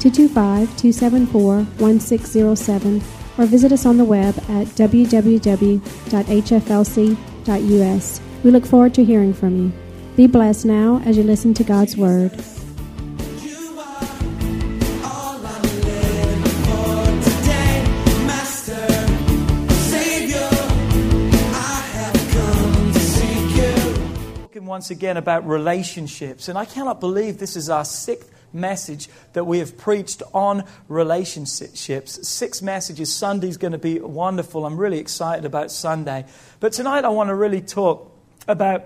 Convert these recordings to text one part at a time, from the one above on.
225 274 1607 or visit us on the web at www.hflc.us. We look forward to hearing from you. Be blessed now as you listen to God's Word. Talking once again about relationships. And I cannot believe this is our sixth message that we have preached on relationships. Six messages. Sunday's going to be wonderful. I'm really excited about Sunday. But tonight I want to really talk about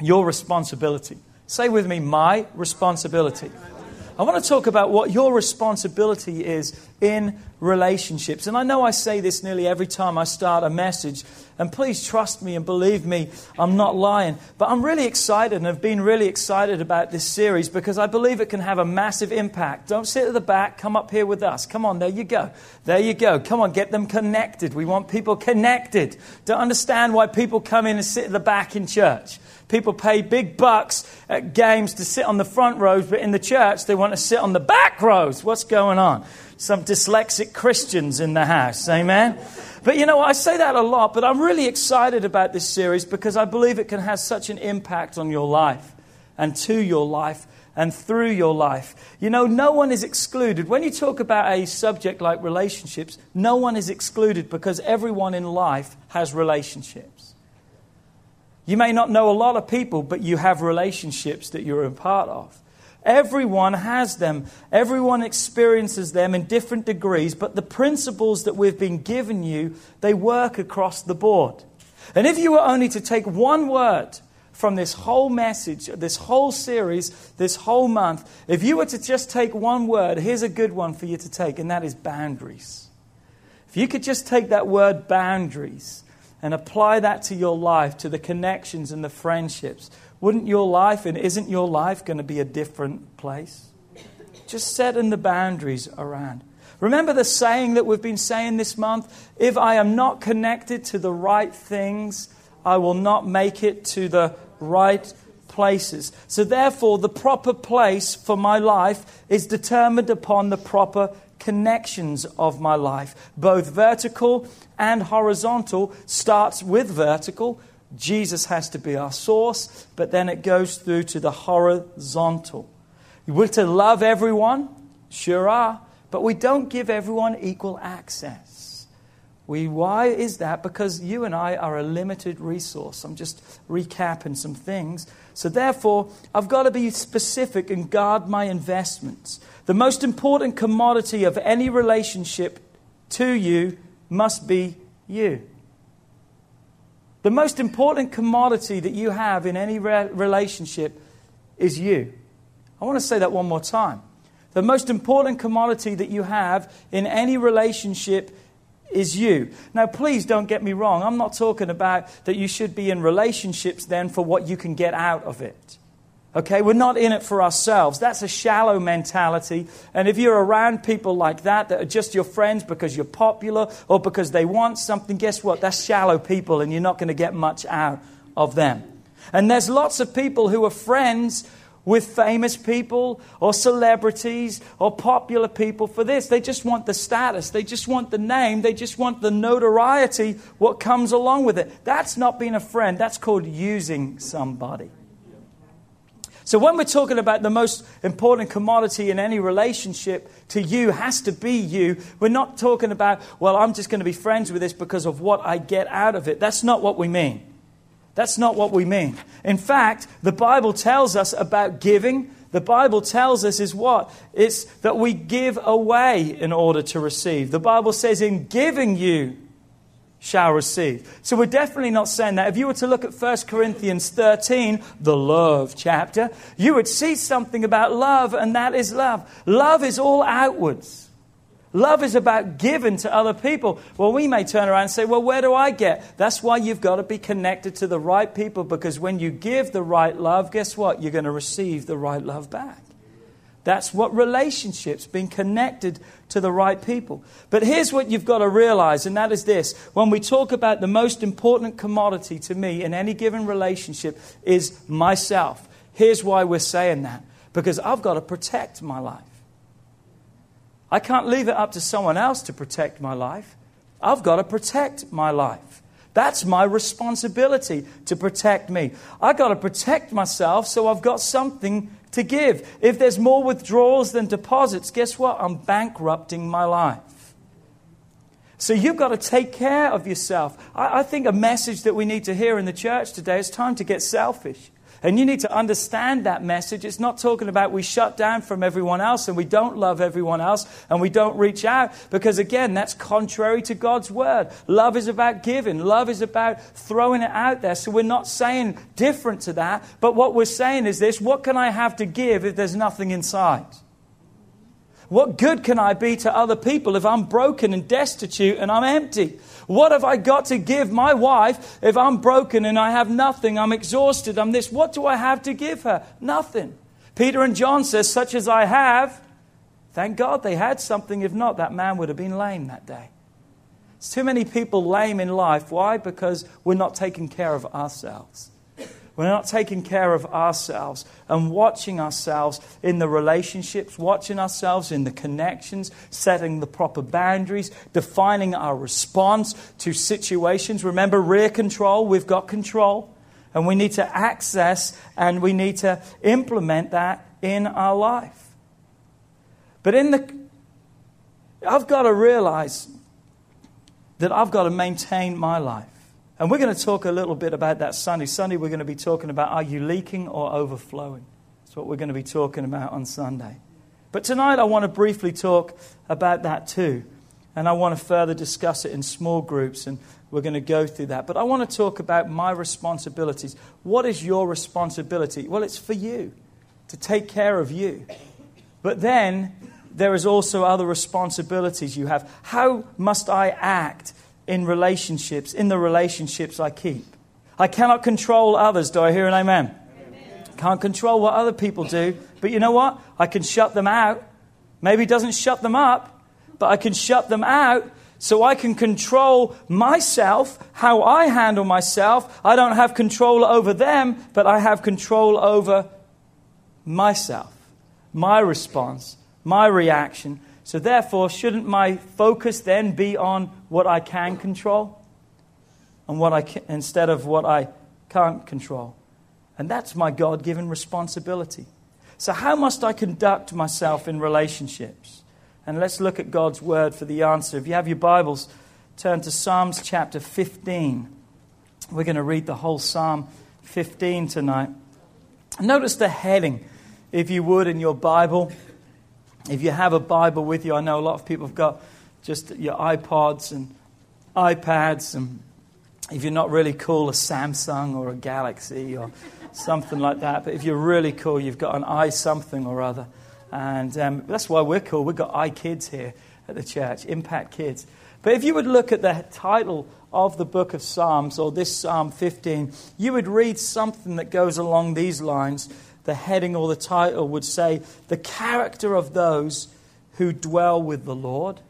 your responsibility. Say with me, my responsibility. I want to talk about what your responsibility is in relationships. And I know I say this nearly every time I start a message, and please trust me and believe me, I'm not lying. But I'm really excited and have been really excited about this series because I believe it can have a massive impact. Don't sit at the back, come up here with us. Come on, there you go. There you go. Come on, get them connected. We want people connected. Don't understand why people come in and sit at the back in church. People pay big bucks at games to sit on the front rows, but in the church they want to sit on the back rows. What's going on? Some dyslexic Christians in the house. Amen? But you know, I say that a lot, but I'm really excited about this series because I believe it can have such an impact on your life and to your life and through your life. You know, no one is excluded. When you talk about a subject like relationships, no one is excluded because everyone in life has relationships. You may not know a lot of people, but you have relationships that you're a part of. Everyone has them. Everyone experiences them in different degrees, but the principles that we've been given you, they work across the board. And if you were only to take one word from this whole message, this whole series, this whole month, if you were to just take one word, here's a good one for you to take, and that is boundaries. If you could just take that word boundaries and apply that to your life, to the connections and the friendships, wouldn't your life and isn't your life going to be a different place? Just setting the boundaries around. Remember the saying that we've been saying this month? If I am not connected to the right things, I will not make it to the right places. So, therefore, the proper place for my life is determined upon the proper connections of my life. Both vertical and horizontal starts with vertical. Jesus has to be our source, but then it goes through to the horizontal. We're to love everyone, sure are, but we don't give everyone equal access. We, why is that? Because you and I are a limited resource. I'm just recapping some things. So, therefore, I've got to be specific and guard my investments. The most important commodity of any relationship to you must be you. The most important commodity that you have in any re- relationship is you. I want to say that one more time. The most important commodity that you have in any relationship is you. Now, please don't get me wrong. I'm not talking about that you should be in relationships then for what you can get out of it. Okay, we're not in it for ourselves. That's a shallow mentality. And if you're around people like that, that are just your friends because you're popular or because they want something, guess what? That's shallow people and you're not going to get much out of them. And there's lots of people who are friends with famous people or celebrities or popular people for this. They just want the status, they just want the name, they just want the notoriety, what comes along with it. That's not being a friend, that's called using somebody. So, when we're talking about the most important commodity in any relationship to you has to be you, we're not talking about, well, I'm just going to be friends with this because of what I get out of it. That's not what we mean. That's not what we mean. In fact, the Bible tells us about giving. The Bible tells us is what? It's that we give away in order to receive. The Bible says, in giving you shall receive. So we're definitely not saying that. If you were to look at 1 Corinthians 13, the love chapter, you would see something about love, and that is love. Love is all outwards. Love is about giving to other people. Well, we may turn around and say, Well, where do I get? That's why you've got to be connected to the right people because when you give the right love, guess what? You're going to receive the right love back. That's what relationships, being connected to the right people. But here's what you've got to realize, and that is this. When we talk about the most important commodity to me in any given relationship is myself. Here's why we're saying that. Because I've got to protect my life. I can't leave it up to someone else to protect my life. I've got to protect my life. That's my responsibility to protect me. I've got to protect myself so I've got something to give. If there's more withdrawals than deposits, guess what? I'm bankrupting my life. So you've got to take care of yourself. I, I think a message that we need to hear in the church today is time to get selfish. And you need to understand that message. It's not talking about we shut down from everyone else and we don't love everyone else and we don't reach out because, again, that's contrary to God's word. Love is about giving, love is about throwing it out there. So we're not saying different to that, but what we're saying is this what can I have to give if there's nothing inside? What good can I be to other people if I'm broken and destitute and I'm empty? What have I got to give my wife if I'm broken and I have nothing? I'm exhausted. I'm this. What do I have to give her? Nothing. Peter and John says, such as I have. Thank God they had something. If not, that man would have been lame that day. There's too many people lame in life. Why? Because we're not taking care of ourselves. We're not taking care of ourselves and watching ourselves in the relationships, watching ourselves in the connections, setting the proper boundaries, defining our response to situations. Remember, rear control, we've got control, and we need to access and we need to implement that in our life. But in the, I've got to realize that I've got to maintain my life. And we're going to talk a little bit about that Sunday. Sunday, we're going to be talking about are you leaking or overflowing? That's what we're going to be talking about on Sunday. But tonight, I want to briefly talk about that too. And I want to further discuss it in small groups, and we're going to go through that. But I want to talk about my responsibilities. What is your responsibility? Well, it's for you to take care of you. But then there is also other responsibilities you have. How must I act in relationships, in the relationships I keep. I cannot control others. Do I hear an amen? amen? Can't control what other people do. But you know what? I can shut them out. Maybe it doesn't shut them up, but I can shut them out so I can control myself, how I handle myself. I don't have control over them, but I have control over myself, my response, my reaction. So, therefore, shouldn't my focus then be on what I can control and what I can, instead of what I can't control? And that's my God given responsibility. So, how must I conduct myself in relationships? And let's look at God's word for the answer. If you have your Bibles, turn to Psalms chapter 15. We're going to read the whole Psalm 15 tonight. Notice the heading, if you would, in your Bible. If you have a Bible with you, I know a lot of people have got just your iPods and iPads, and if you're not really cool, a Samsung or a Galaxy or something like that. But if you're really cool, you've got an i something or other. And um, that's why we're cool. We've got iKids here at the church, Impact Kids. But if you would look at the title of the book of Psalms, or this Psalm 15, you would read something that goes along these lines the heading or the title would say, The character of those who dwell with the Lord.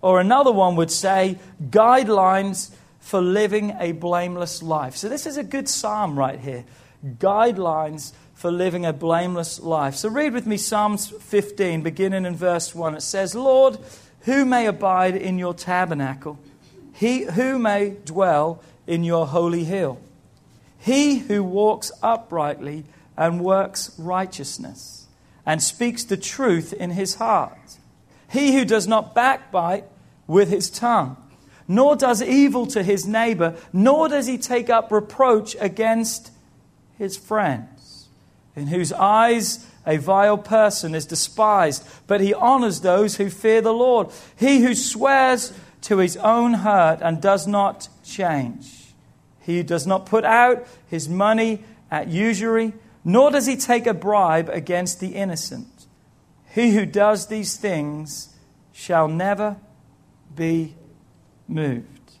Or another one would say, Guidelines for living a blameless life. So this is a good psalm right here. Guidelines for living a blameless life. So read with me Psalms 15, beginning in verse 1. It says, Lord, who may abide in your tabernacle? He who may dwell in your holy hill? He who walks uprightly and works righteousness and speaks the truth in his heart. He who does not backbite with his tongue, nor does evil to his neighbor, nor does he take up reproach against his friends, in whose eyes a vile person is despised, but he honors those who fear the Lord. He who swears to his own hurt and does not change. He does not put out his money at usury, nor does he take a bribe against the innocent. He who does these things shall never be moved.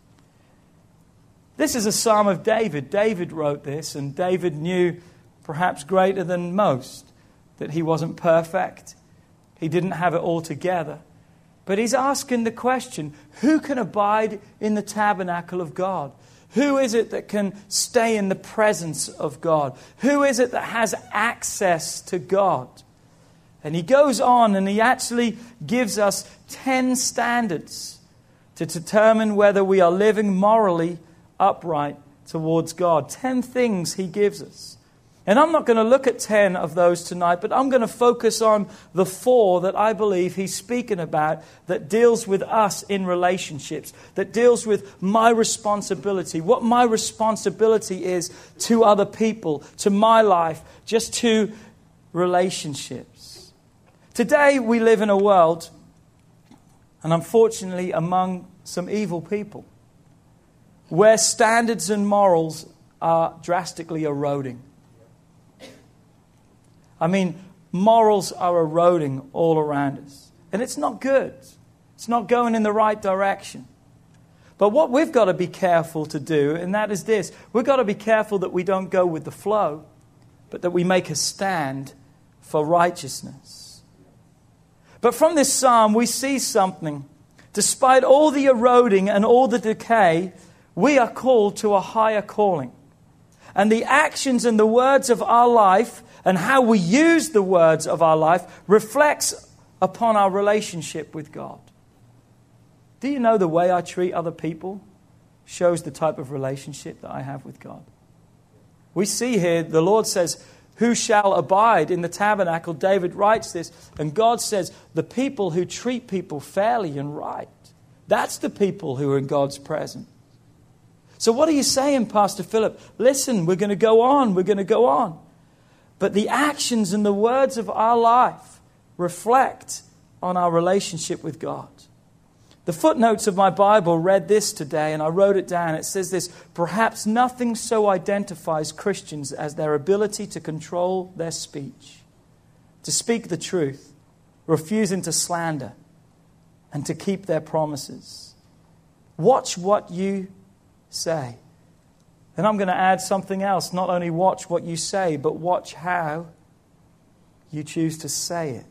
This is a psalm of David. David wrote this, and David knew, perhaps greater than most, that he wasn't perfect. He didn't have it all together. But he's asking the question who can abide in the tabernacle of God? Who is it that can stay in the presence of God? Who is it that has access to God? And he goes on and he actually gives us 10 standards to determine whether we are living morally upright towards God. 10 things he gives us. And I'm not going to look at 10 of those tonight, but I'm going to focus on the four that I believe he's speaking about that deals with us in relationships, that deals with my responsibility, what my responsibility is to other people, to my life, just to relationships. Today, we live in a world, and unfortunately, among some evil people, where standards and morals are drastically eroding. I mean, morals are eroding all around us. And it's not good. It's not going in the right direction. But what we've got to be careful to do, and that is this we've got to be careful that we don't go with the flow, but that we make a stand for righteousness. But from this psalm, we see something. Despite all the eroding and all the decay, we are called to a higher calling. And the actions and the words of our life and how we use the words of our life reflects upon our relationship with God. Do you know the way I treat other people shows the type of relationship that I have with God? We see here the Lord says, Who shall abide in the tabernacle? David writes this, and God says, The people who treat people fairly and right. That's the people who are in God's presence. So, what are you saying, Pastor Philip? Listen, we're going to go on, we're going to go on but the actions and the words of our life reflect on our relationship with God. The footnotes of my Bible read this today, and I wrote it down. It says this Perhaps nothing so identifies Christians as their ability to control their speech, to speak the truth, refusing to slander, and to keep their promises. Watch what you say. And I'm going to add something else. Not only watch what you say, but watch how you choose to say it.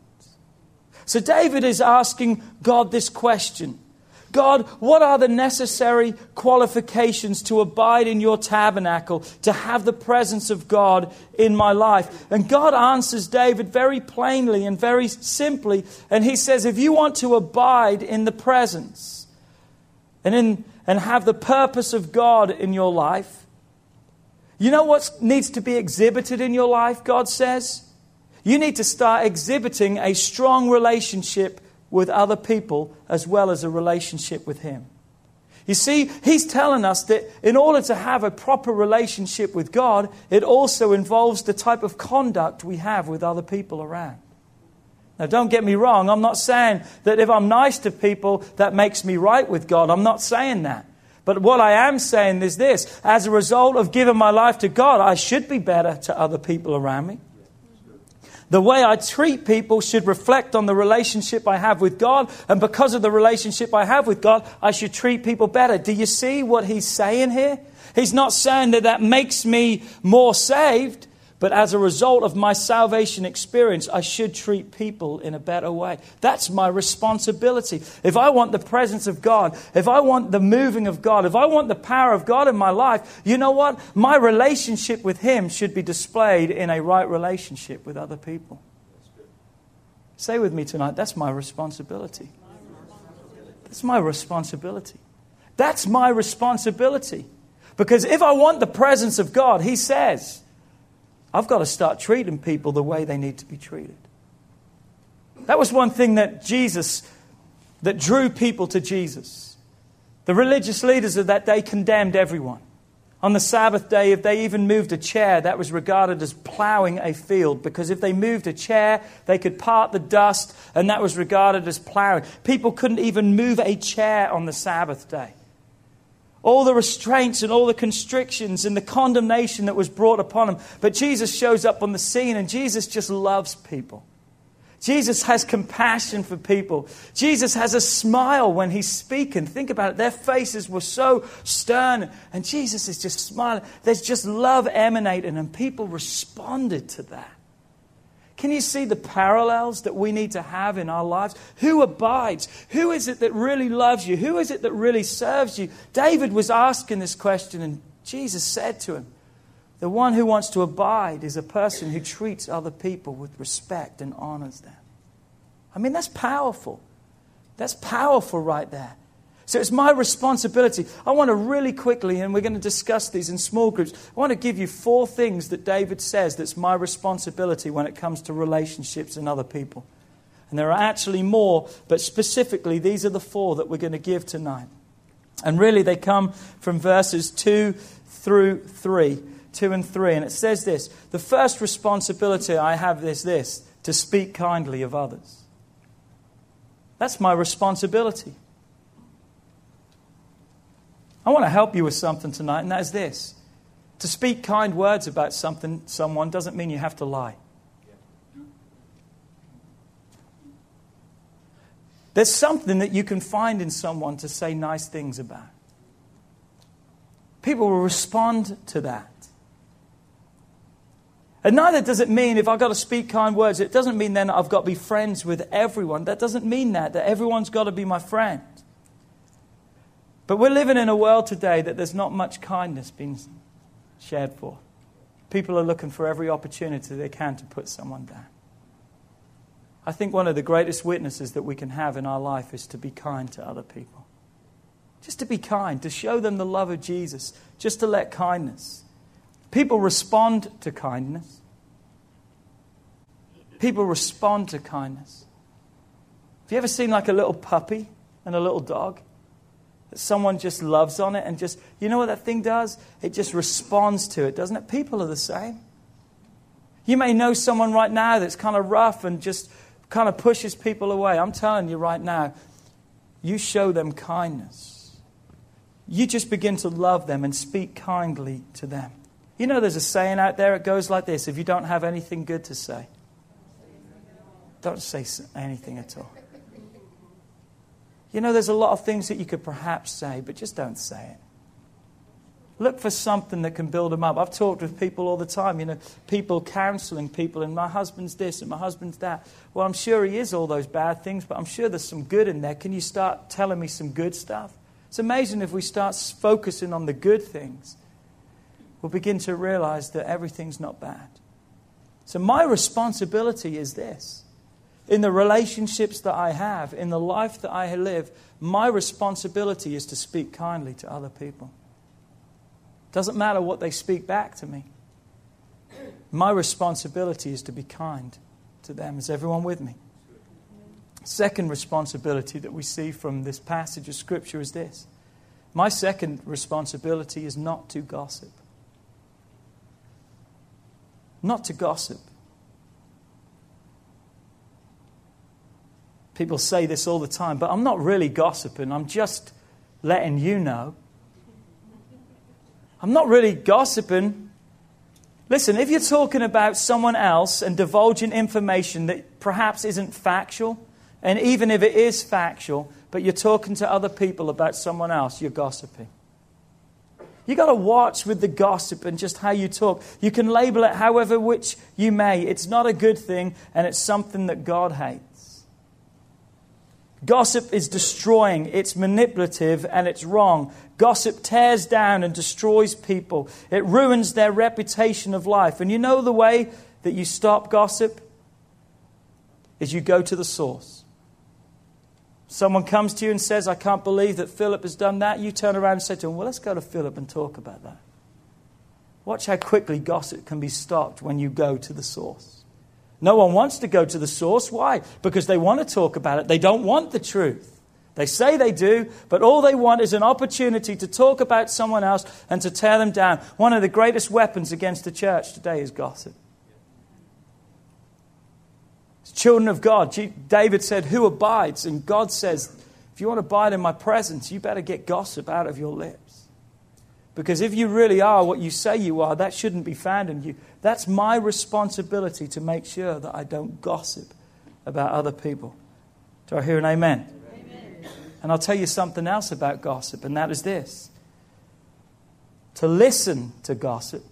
So David is asking God this question God, what are the necessary qualifications to abide in your tabernacle, to have the presence of God in my life? And God answers David very plainly and very simply. And he says, if you want to abide in the presence and, in, and have the purpose of God in your life, you know what needs to be exhibited in your life, God says? You need to start exhibiting a strong relationship with other people as well as a relationship with Him. You see, He's telling us that in order to have a proper relationship with God, it also involves the type of conduct we have with other people around. Now, don't get me wrong, I'm not saying that if I'm nice to people, that makes me right with God. I'm not saying that. But what I am saying is this as a result of giving my life to God, I should be better to other people around me. The way I treat people should reflect on the relationship I have with God. And because of the relationship I have with God, I should treat people better. Do you see what he's saying here? He's not saying that that makes me more saved. But as a result of my salvation experience, I should treat people in a better way. That's my responsibility. If I want the presence of God, if I want the moving of God, if I want the power of God in my life, you know what? My relationship with Him should be displayed in a right relationship with other people. Say with me tonight, that's my responsibility. That's my responsibility. That's my responsibility. Because if I want the presence of God, He says, I've got to start treating people the way they need to be treated. That was one thing that Jesus, that drew people to Jesus. The religious leaders of that day condemned everyone. On the Sabbath day, if they even moved a chair, that was regarded as plowing a field because if they moved a chair, they could part the dust, and that was regarded as plowing. People couldn't even move a chair on the Sabbath day all the restraints and all the constrictions and the condemnation that was brought upon him. But Jesus shows up on the scene and Jesus just loves people. Jesus has compassion for people. Jesus has a smile when he's speaking. Think about it. Their faces were so stern, and Jesus is just smiling. There's just love emanating, and people responded to that. Can you see the parallels that we need to have in our lives? Who abides? Who is it that really loves you? Who is it that really serves you? David was asking this question, and Jesus said to him, The one who wants to abide is a person who treats other people with respect and honors them. I mean, that's powerful. That's powerful right there. So it's my responsibility. I want to really quickly, and we're going to discuss these in small groups, I want to give you four things that David says that's my responsibility when it comes to relationships and other people. And there are actually more, but specifically, these are the four that we're going to give tonight. And really, they come from verses 2 through 3. 2 and 3. And it says this The first responsibility I have is this to speak kindly of others. That's my responsibility. I want to help you with something tonight, and that is this. To speak kind words about something, someone, doesn't mean you have to lie. There's something that you can find in someone to say nice things about. People will respond to that. And neither does it mean if I've got to speak kind words, it doesn't mean then I've got to be friends with everyone. That doesn't mean that, that everyone's got to be my friend. But we're living in a world today that there's not much kindness being shared for. People are looking for every opportunity they can to put someone down. I think one of the greatest witnesses that we can have in our life is to be kind to other people. Just to be kind, to show them the love of Jesus, just to let kindness. People respond to kindness. People respond to kindness. Have you ever seen like a little puppy and a little dog? That someone just loves on it and just, you know what that thing does? It just responds to it, doesn't it? People are the same. You may know someone right now that's kind of rough and just kind of pushes people away. I'm telling you right now, you show them kindness. You just begin to love them and speak kindly to them. You know, there's a saying out there, it goes like this if you don't have anything good to say, don't say anything at all. You know, there's a lot of things that you could perhaps say, but just don't say it. Look for something that can build them up. I've talked with people all the time, you know, people counseling people, and my husband's this and my husband's that. Well, I'm sure he is all those bad things, but I'm sure there's some good in there. Can you start telling me some good stuff? It's amazing if we start focusing on the good things, we'll begin to realize that everything's not bad. So, my responsibility is this in the relationships that I have, in the life that I live, my responsibility is to speak kindly to other people. Doesn't matter what they speak back to me. My responsibility is to be kind to them. Is everyone with me? Second responsibility that we see from this passage of Scripture is this. My second responsibility is not to gossip. Not to gossip. People say this all the time, but I'm not really gossiping. I'm just letting you know. I'm not really gossiping. Listen, if you're talking about someone else and divulging information that perhaps isn't factual, and even if it is factual, but you're talking to other people about someone else, you're gossiping. You got to watch with the gossip and just how you talk. You can label it however which you may. It's not a good thing, and it's something that God hates. Gossip is destroying, it's manipulative, and it's wrong. Gossip tears down and destroys people, it ruins their reputation of life. And you know the way that you stop gossip? Is you go to the source. Someone comes to you and says, I can't believe that Philip has done that. You turn around and say to him, Well, let's go to Philip and talk about that. Watch how quickly gossip can be stopped when you go to the source. No one wants to go to the source. Why? Because they want to talk about it. They don't want the truth. They say they do, but all they want is an opportunity to talk about someone else and to tear them down. One of the greatest weapons against the church today is gossip. Children of God, David said, Who abides? And God says, If you want to abide in my presence, you better get gossip out of your lips. Because if you really are what you say you are, that shouldn't be found in you. That's my responsibility to make sure that I don't gossip about other people. Do I hear an amen? amen? And I'll tell you something else about gossip, and that is this to listen to gossip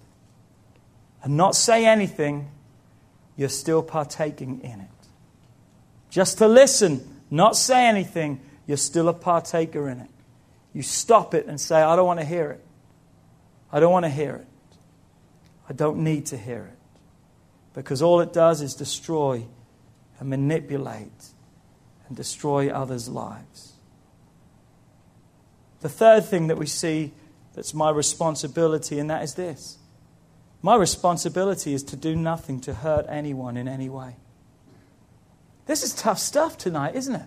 and not say anything, you're still partaking in it. Just to listen, not say anything, you're still a partaker in it. You stop it and say, I don't want to hear it. I don't want to hear it. I don't need to hear it. Because all it does is destroy and manipulate and destroy others' lives. The third thing that we see that's my responsibility, and that is this my responsibility is to do nothing to hurt anyone in any way. This is tough stuff tonight, isn't it?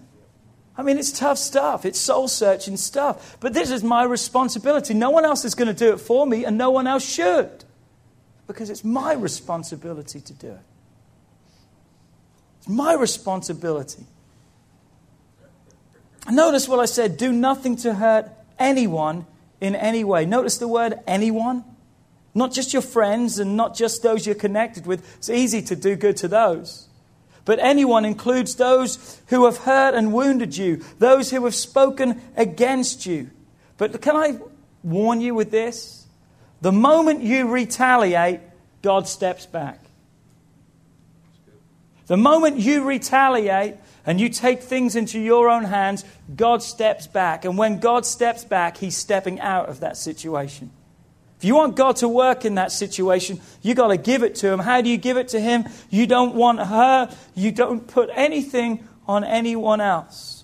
I mean, it's tough stuff. It's soul searching stuff. But this is my responsibility. No one else is going to do it for me, and no one else should. Because it's my responsibility to do it. It's my responsibility. Notice what I said do nothing to hurt anyone in any way. Notice the word anyone. Not just your friends and not just those you're connected with. It's easy to do good to those. But anyone includes those who have hurt and wounded you, those who have spoken against you. But can I warn you with this? The moment you retaliate, God steps back. The moment you retaliate and you take things into your own hands, God steps back. And when God steps back, He's stepping out of that situation. If you want God to work in that situation, you got to give it to Him. How do you give it to Him? You don't want her, you don't put anything on anyone else.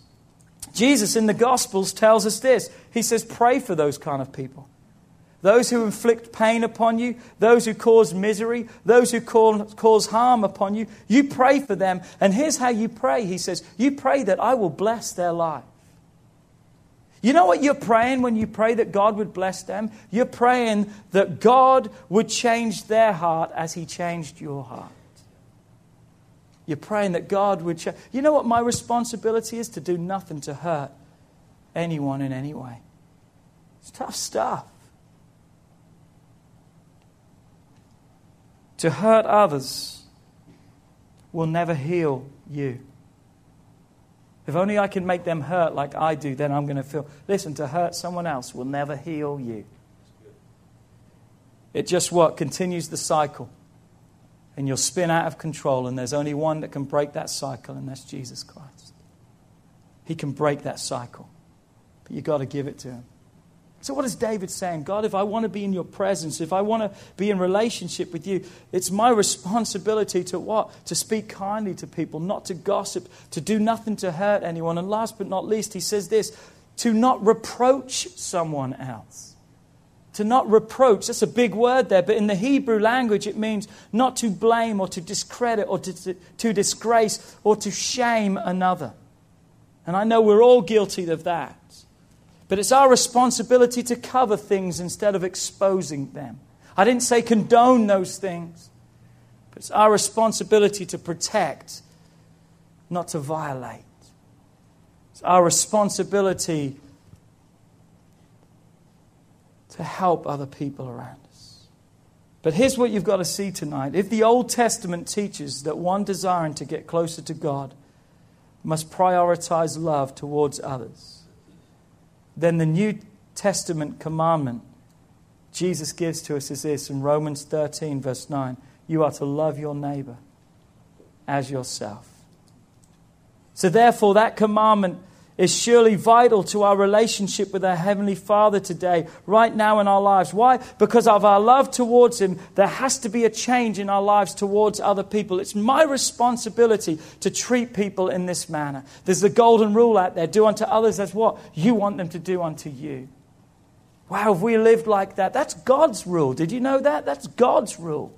Jesus in the Gospels tells us this He says, Pray for those kind of people. Those who inflict pain upon you, those who cause misery, those who cause harm upon you, you pray for them. And here's how you pray He says, You pray that I will bless their life. You know what you're praying when you pray that God would bless them? You're praying that God would change their heart as He changed your heart. You're praying that God would change. You know what my responsibility is? To do nothing to hurt anyone in any way. It's tough stuff. To hurt others will never heal you. If only I can make them hurt like I do, then I'm going to feel. Listen, to hurt someone else will never heal you. It just what? Continues the cycle. And you'll spin out of control, and there's only one that can break that cycle, and that's Jesus Christ. He can break that cycle. But you've got to give it to him. So, what is David saying? God, if I want to be in your presence, if I want to be in relationship with you, it's my responsibility to what? To speak kindly to people, not to gossip, to do nothing to hurt anyone. And last but not least, he says this to not reproach someone else. To not reproach, that's a big word there, but in the Hebrew language it means not to blame or to discredit or to, to disgrace or to shame another. And I know we're all guilty of that. But it's our responsibility to cover things instead of exposing them. I didn't say condone those things, but it's our responsibility to protect, not to violate. It's our responsibility to help other people around us. But here's what you've got to see tonight. If the Old Testament teaches that one desiring to get closer to God must prioritize love towards others, then the New Testament commandment Jesus gives to us is this in Romans 13, verse 9 you are to love your neighbor as yourself. So, therefore, that commandment is surely vital to our relationship with our Heavenly Father today, right now in our lives. Why? Because of our love towards Him, there has to be a change in our lives towards other people. It's my responsibility to treat people in this manner. There's the golden rule out there do unto others as what you want them to do unto you. Wow, if we lived like that, that's God's rule. Did you know that? That's God's rule.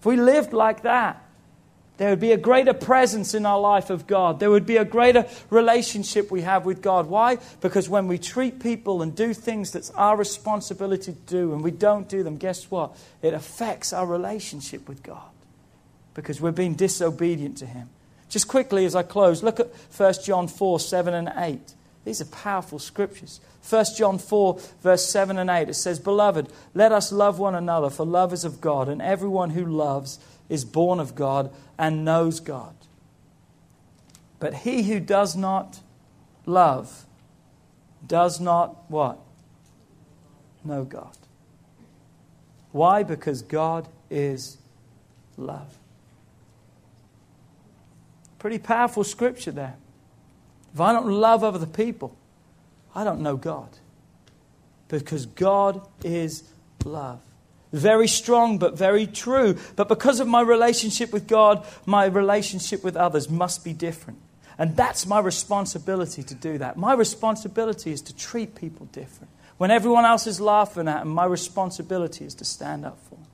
If we lived like that, there would be a greater presence in our life of God. There would be a greater relationship we have with God. Why? Because when we treat people and do things that's our responsibility to do and we don't do them, guess what? It affects our relationship with God because we're being disobedient to Him. Just quickly as I close, look at 1 John 4 7 and 8. These are powerful scriptures. 1 John 4, verse 7 and 8, it says, Beloved, let us love one another, for love is of God, and everyone who loves is born of God and knows God. But he who does not love does not what? Know God. Why? Because God is love. Pretty powerful scripture there. If I don't love other people, I don't know God. Because God is love. Very strong, but very true. But because of my relationship with God, my relationship with others must be different. And that's my responsibility to do that. My responsibility is to treat people different. When everyone else is laughing at them, my responsibility is to stand up for them.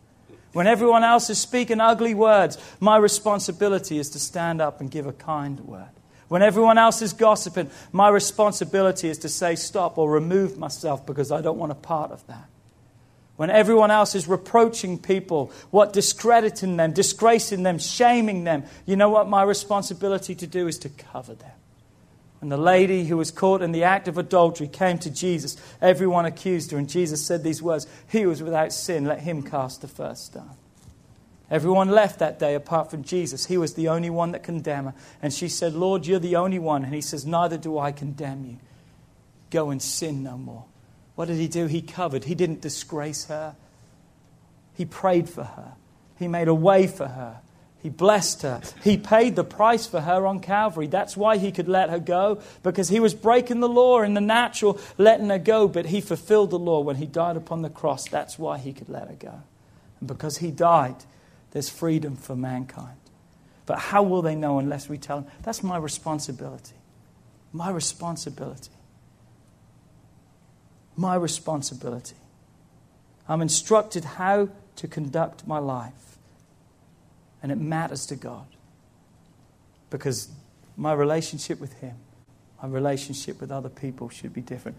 When everyone else is speaking ugly words, my responsibility is to stand up and give a kind word. When everyone else is gossiping, my responsibility is to say stop or remove myself because I don't want a part of that. When everyone else is reproaching people, what discrediting them, disgracing them, shaming them, you know what my responsibility to do is to cover them. And the lady who was caught in the act of adultery came to Jesus. Everyone accused her, and Jesus said these words He was without sin, let him cast the first stone. Everyone left that day apart from Jesus. He was the only one that condemned her. And she said, Lord, you're the only one. And he says, Neither do I condemn you. Go and sin no more. What did he do? He covered. He didn't disgrace her. He prayed for her. He made a way for her. He blessed her. He paid the price for her on Calvary. That's why he could let her go, because he was breaking the law in the natural, letting her go, but he fulfilled the law when he died upon the cross. That's why he could let her go. And because he died, there's freedom for mankind. But how will they know unless we tell them? That's my responsibility. My responsibility. My responsibility. I'm instructed how to conduct my life and it matters to God. Because my relationship with Him, my relationship with other people should be different.